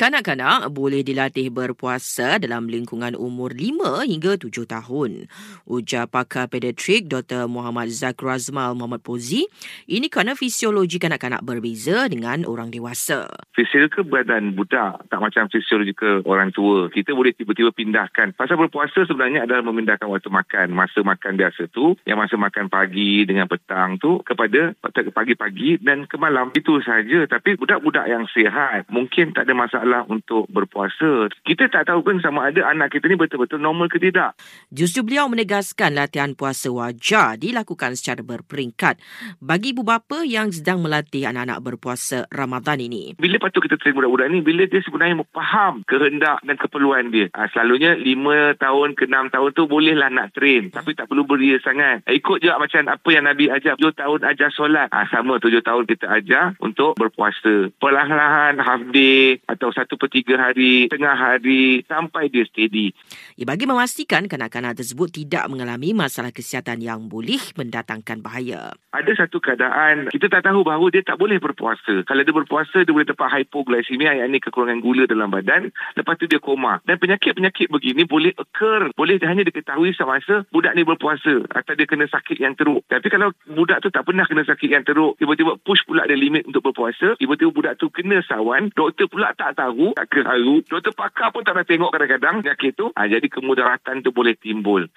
Kanak-kanak boleh dilatih berpuasa dalam lingkungan umur 5 hingga 7 tahun. Ujar pakar pediatrik Dr. Muhammad Zakrazmal Muhammad Pozi, ini kerana fisiologi kanak-kanak berbeza dengan orang dewasa. Fisiologi badan budak tak macam fisiologi orang tua. Kita boleh tiba-tiba pindahkan. Pasal berpuasa sebenarnya adalah memindahkan waktu makan. Masa makan biasa tu, yang masa makan pagi dengan petang tu kepada pagi-pagi dan ke malam. Itu saja. Tapi budak-budak yang sihat mungkin tak ada masalah masalah untuk berpuasa. Kita tak tahu pun sama ada anak kita ni betul-betul normal ke tidak. Justru beliau menegaskan latihan puasa wajar dilakukan secara berperingkat bagi ibu bapa yang sedang melatih anak-anak berpuasa Ramadan ini. Bila patut kita train budak-budak ni? Bila dia sebenarnya faham kehendak dan keperluan dia. Ha, selalunya 5 tahun ke 6 tahun tu bolehlah nak train. Tapi tak perlu beria sangat. Ha, ikut je macam apa yang Nabi ajar. 7 tahun ajar solat. Ha, sama 7 tahun kita ajar untuk berpuasa. Perlahan-lahan half day atau satu per tiga hari, tengah hari sampai dia steady. Ia bagi memastikan kanak-kanak tersebut tidak mengalami masalah kesihatan yang boleh mendatangkan bahaya. Ada satu keadaan kita tak tahu bahawa dia tak boleh berpuasa. Kalau dia berpuasa dia boleh tempat hypoglycemia ini kekurangan gula dalam badan. Lepas tu dia koma. Dan penyakit-penyakit begini boleh occur. Boleh hanya diketahui semasa budak ni berpuasa atau dia kena sakit yang teruk. Tapi kalau budak tu tak pernah kena sakit yang teruk, tiba-tiba push pula dia limit untuk berpuasa, tiba-tiba budak tu kena sawan, doktor pula tak tahu tahu, tak keharu. Doktor pakar pun tak nak tengok kadang-kadang penyakit tu. Ha, jadi kemudaratan tu boleh timbul.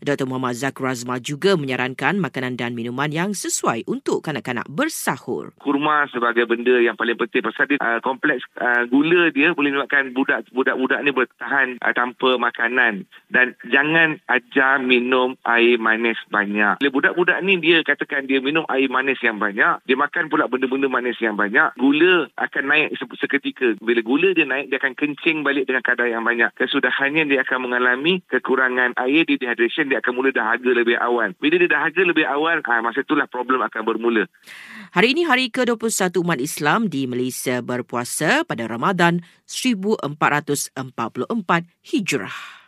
Dr. Muhammad Zak Razma juga menyarankan makanan dan minuman yang sesuai untuk kanak-kanak bersahur. Kurma sebagai benda yang paling penting. Pasal dia uh, kompleks uh, gula dia boleh menyebabkan budak-budak ni bertahan uh, tanpa makanan. Dan jangan ajar minum air manis banyak. Bila budak-budak ni dia katakan dia minum air manis yang banyak. Dia makan pula benda-benda manis yang banyak. Gula akan naik seketika. Bila gula dia naik, dia akan kencing balik dengan kadar yang banyak. Kesudahannya dia akan mengalami kekurangan air di dehydration, dia akan mula dahaga lebih awal. Bila dia dahaga lebih awal, ha, masa itulah problem akan bermula. Hari ini hari ke-21 umat Islam di Malaysia berpuasa pada Ramadan 1444 Hijrah.